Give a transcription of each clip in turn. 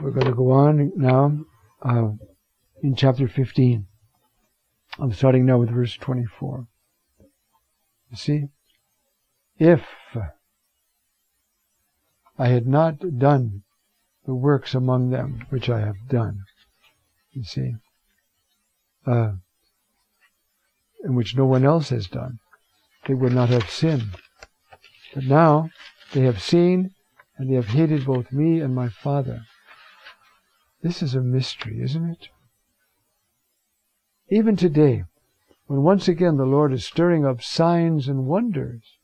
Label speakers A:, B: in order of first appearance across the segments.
A: We're going to go on now uh, in chapter 15. I'm starting now with verse 24. You see? If I had not done the works among them which I have done, you see, uh, and which no one else has done, they would not have sinned. But now they have seen and they have hated both me and my Father. This is a mystery, isn't it? Even today, when once again the Lord is stirring up signs and wonders,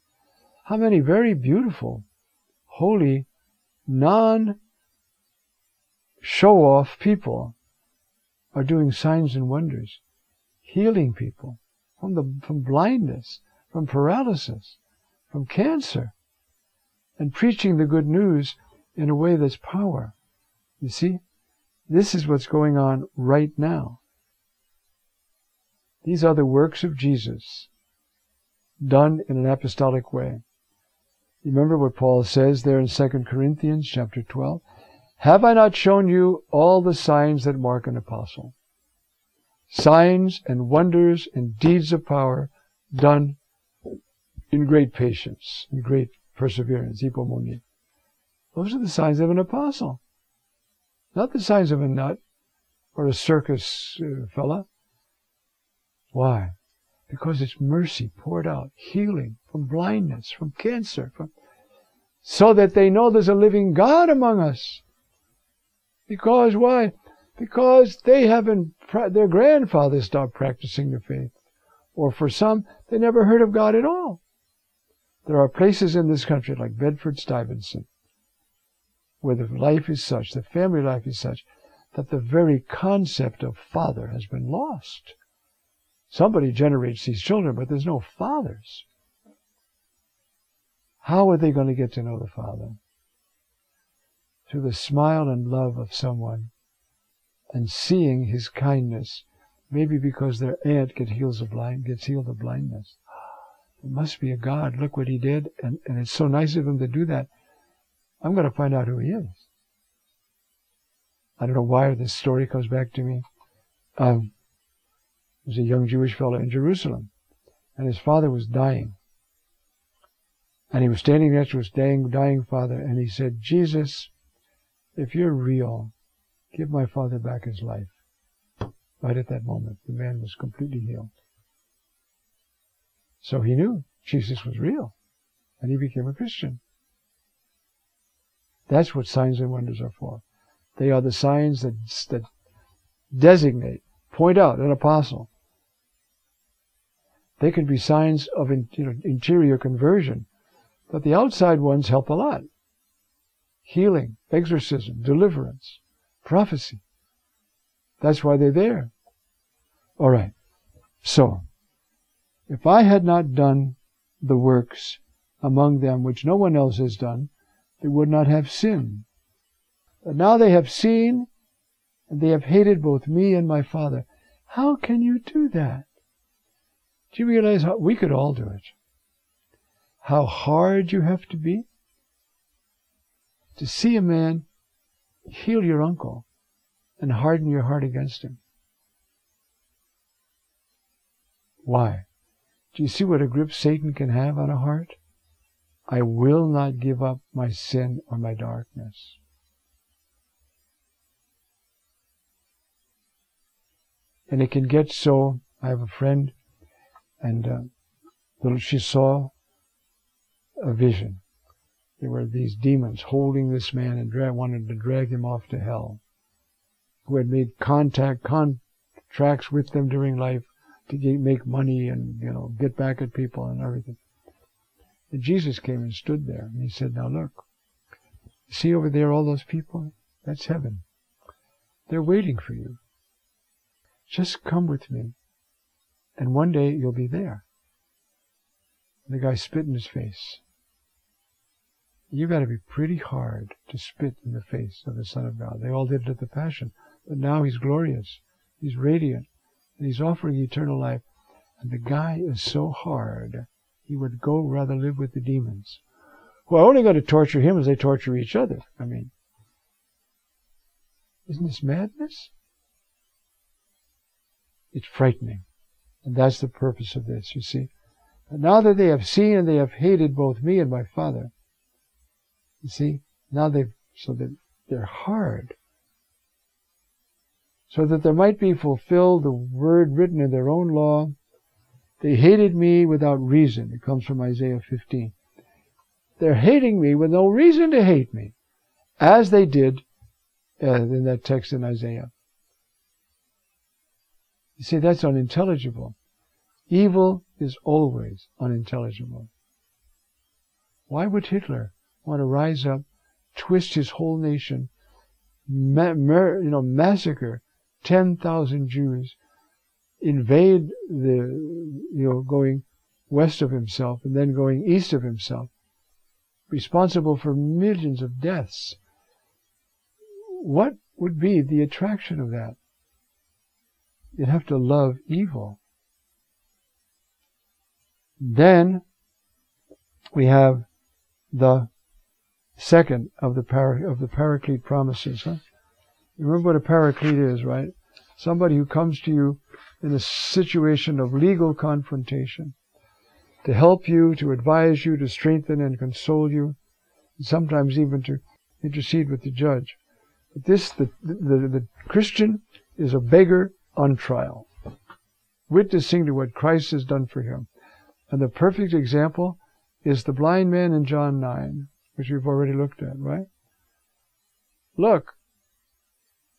A: how many very beautiful, holy, non show off people are doing signs and wonders, healing people from the from blindness, from paralysis, from cancer, and preaching the good news in a way that's power. You see? This is what's going on right now. These are the works of Jesus done in an apostolic way. Remember what Paul says there in 2 Corinthians chapter 12? Have I not shown you all the signs that mark an apostle? Signs and wonders and deeds of power done in great patience, in great perseverance. Those are the signs of an apostle. Not the signs of a nut or a circus uh, fella. Why? Because it's mercy poured out, healing from blindness, from cancer, from so that they know there's a living God among us. Because why? Because they haven't, their grandfathers stopped practicing the faith. Or for some, they never heard of God at all. There are places in this country like Bedford Stuyvesant where the life is such, the family life is such, that the very concept of father has been lost. Somebody generates these children, but there's no fathers. How are they going to get to know the Father? Through the smile and love of someone and seeing his kindness, maybe because their aunt gets healed of blind, gets healed of blindness. It must be a God. Look what he did, and, and it's so nice of him to do that. I'm going to find out who he is. I don't know why this story comes back to me. Um, there was a young Jewish fellow in Jerusalem, and his father was dying. And he was standing next to his dying, dying father, and he said, Jesus, if you're real, give my father back his life. Right at that moment, the man was completely healed. So he knew Jesus was real, and he became a Christian. That's what signs and wonders are for. They are the signs that, that designate, point out an apostle. They can be signs of in, you know, interior conversion, but the outside ones help a lot. Healing, exorcism, deliverance, prophecy. That's why they're there. All right. So, if I had not done the works among them which no one else has done, they would not have sinned. But now they have seen, and they have hated both me and my Father. How can you do that? Do you realize how we could all do it? How hard you have to be to see a man heal your uncle and harden your heart against him. Why? Do you see what a grip Satan can have on a heart? I will not give up my sin or my darkness. And it can get so. I have a friend, and uh, she saw a vision. There were these demons holding this man and dra- wanted to drag him off to hell, who had made contact contracts with them during life to get, make money and you know get back at people and everything. And Jesus came and stood there, and he said, Now look, see over there all those people? That's heaven. They're waiting for you. Just come with me, and one day you'll be there. And the guy spit in his face. You got to be pretty hard to spit in the face of the Son of God. They all did it at the Passion, but now he's glorious, he's radiant, and he's offering eternal life. And the guy is so hard he would go rather live with the demons, who are only going to torture him as they torture each other. I mean, Isn't this madness? It's frightening. And that's the purpose of this, you see. But now that they have seen and they have hated both me and my Father, you see, now they've, so that they're hard. So that there might be fulfilled the word written in their own law, they hated me without reason. It comes from Isaiah 15. They're hating me with no reason to hate me, as they did uh, in that text in Isaiah. You see, that's unintelligible. Evil is always unintelligible. Why would Hitler want to rise up, twist his whole nation, ma- mur- you know, massacre 10,000 Jews, invade the, you know, going west of himself and then going east of himself, responsible for millions of deaths? What would be the attraction of that? You'd have to love evil. Then we have the second of the para, of the paraclete promises. Huh? Remember what a paraclete is, right? Somebody who comes to you in a situation of legal confrontation to help you, to advise you, to strengthen and console you, and sometimes even to intercede with the judge. But this, the, the, the Christian is a beggar on trial, witnessing to what Christ has done for him. And the perfect example is the blind man in John 9, which we've already looked at, right? Look,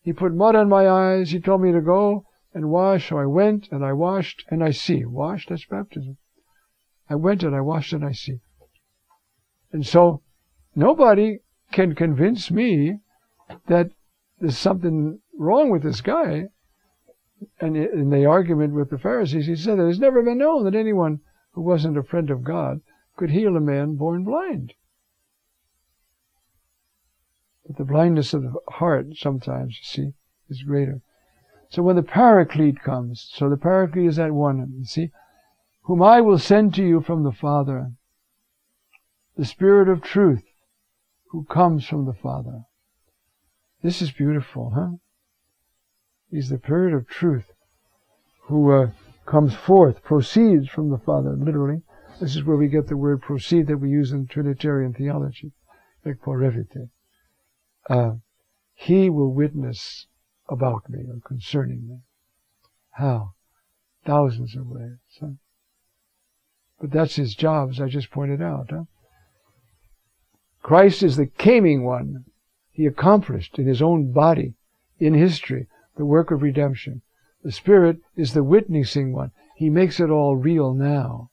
A: he put mud on my eyes, he told me to go and wash, so I went and I washed and I see. Washed, that's baptism. I went and I washed and I see. And so nobody can convince me that there's something wrong with this guy and in the argument with the Pharisees, he said that it's never been known that anyone who wasn't a friend of God could heal a man born blind. But the blindness of the heart sometimes, you see, is greater. So when the Paraclete comes, so the Paraclete is that one, you see, whom I will send to you from the Father, the Spirit of truth, who comes from the Father. This is beautiful, huh? He's the Spirit of truth who uh, comes forth, proceeds from the Father, literally. This is where we get the word proceed that we use in Trinitarian theology, ekporevite. Uh, he will witness about me or concerning me. How? Thousands of ways. Huh? But that's his job, as I just pointed out. Huh? Christ is the coming one. He accomplished in his own body, in history, the work of redemption. The Spirit is the witnessing one. He makes it all real now.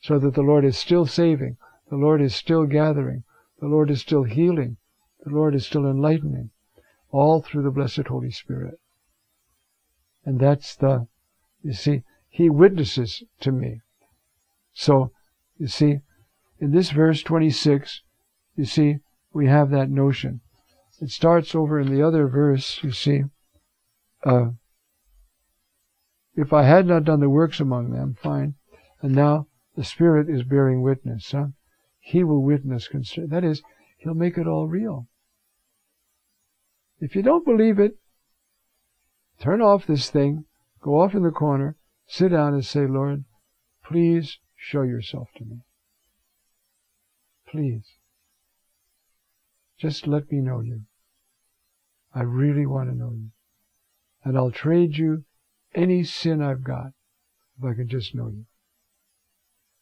A: So that the Lord is still saving. The Lord is still gathering. The Lord is still healing. The Lord is still enlightening. All through the blessed Holy Spirit. And that's the, you see, He witnesses to me. So, you see, in this verse 26, you see, we have that notion. It starts over in the other verse, you see, uh, if I had not done the works among them, fine. And now the Spirit is bearing witness. Huh? He will witness. concern. That is, He'll make it all real. If you don't believe it, turn off this thing, go off in the corner, sit down and say, Lord, please show yourself to me. Please. Just let me know you. I really want to know you and I'll trade you any sin I've got if I can just know you.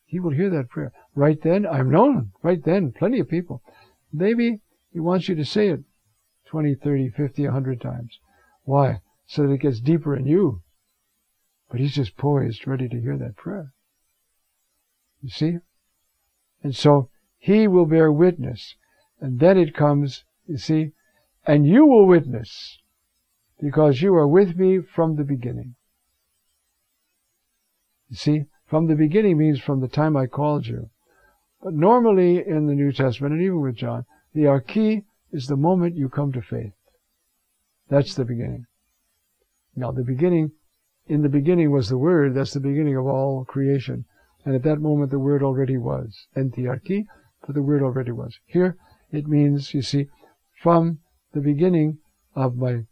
A: He will hear that prayer. Right then, I'm known right then, plenty of people. Maybe he wants you to say it 20, 30, 50, 100 times. Why? So that it gets deeper in you. But he's just poised, ready to hear that prayer. You see? And so he will bear witness. And then it comes, you see, and you will witness because you are with me from the beginning. You see, from the beginning means from the time I called you. But normally in the New Testament, and even with John, the arche is the moment you come to faith. That's the beginning. Now, the beginning, in the beginning was the Word, that's the beginning of all creation. And at that moment, the Word already was. Entiarche, but the Word already was. Here, it means, you see, from the beginning of my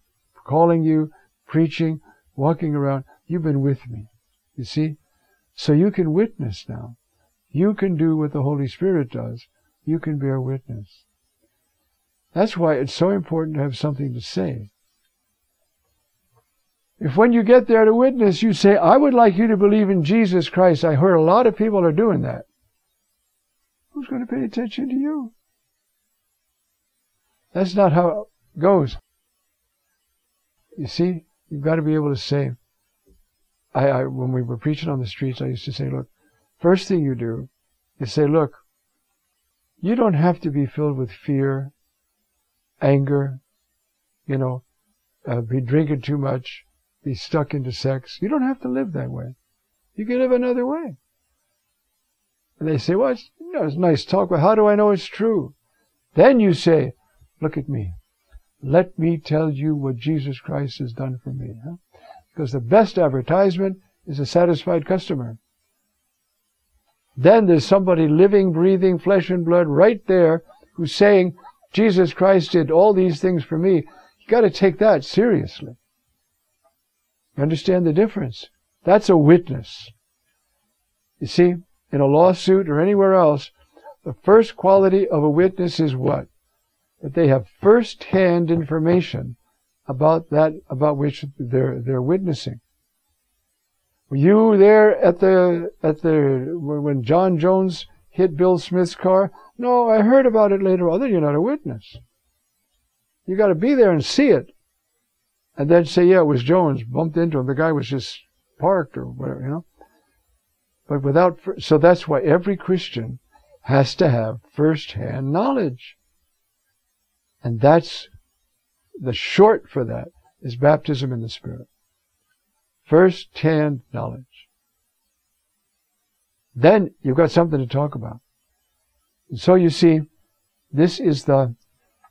A: calling you, preaching, walking around. You've been with me. You see? So you can witness now. You can do what the Holy Spirit does. You can bear witness. That's why it's so important to have something to say. If when you get there to witness, you say, I would like you to believe in Jesus Christ, I heard a lot of people are doing that. Who's going to pay attention to you? That's not how it goes. You see, you've got to be able to say, I, I, when we were preaching on the streets, I used to say, look, first thing you do is say, look, you don't have to be filled with fear, anger, you know, uh, be drinking too much, be stuck into sex. You don't have to live that way. You can live another way. And they say, well, it's, you know, it's nice talk, but how do I know it's true? Then you say, look at me. Let me tell you what Jesus Christ has done for me. Huh? Because the best advertisement is a satisfied customer. Then there's somebody living, breathing, flesh and blood right there who's saying, Jesus Christ did all these things for me. You got to take that seriously. You understand the difference? That's a witness. You see, in a lawsuit or anywhere else, the first quality of a witness is what? That they have first-hand information about that about which they're they're witnessing. Were you there at the at the when John Jones hit Bill Smith's car? No, I heard about it later on. Then you're not a witness. You got to be there and see it, and then say, "Yeah, it was Jones bumped into him. The guy was just parked or whatever," you know. But without, so that's why every Christian has to have first-hand knowledge, and that's the short for that is baptism in the Spirit. First-hand knowledge. Then you've got something to talk about. And so you see, this is the,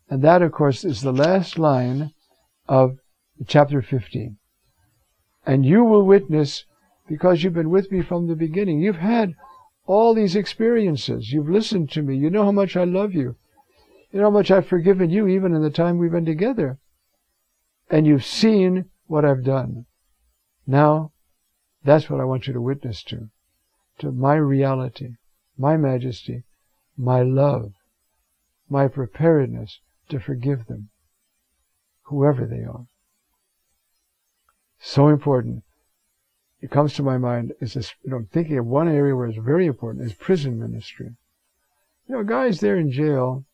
A: and that of course is the last line of chapter 15. And you will witness because you've been with me from the beginning. You've had all these experiences. You've listened to me. You know how much I love you. You know how much I've forgiven you even in the time we've been together. And you've seen what I've done. Now, that's what I want you to witness to. To my reality, my majesty, my love, my preparedness to forgive them, whoever they are. So important. It comes to my mind is this, you know, thinking of one area where it's very important is prison ministry. You know, guys there in jail,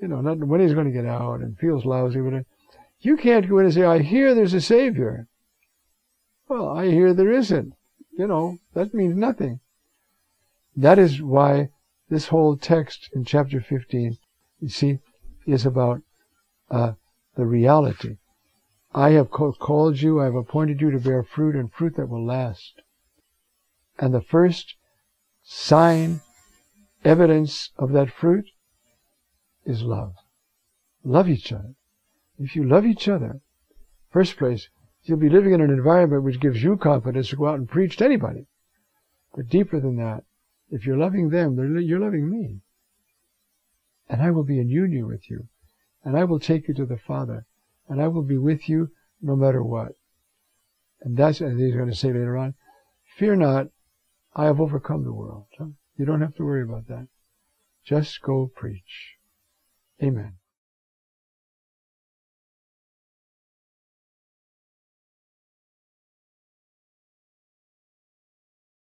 A: you know, not when he's going to get out and feels lousy, but uh, you can't go in and say, I hear there's a Savior. Well, I hear there isn't. You know, that means nothing. That is why this whole text in chapter 15, you see, is about uh, the reality. I have called you, I have appointed you to bear fruit and fruit that will last. And the first sign, evidence of that fruit is love. Love each other. If you love each other, first place, You'll be living in an environment which gives you confidence to go out and preach to anybody. But deeper than that, if you're loving them, you're loving me. And I will be in union with you. And I will take you to the Father. And I will be with you no matter what. And that's what he's going to say later on. Fear not, I have overcome the world. You don't have to worry about that. Just go preach. Amen.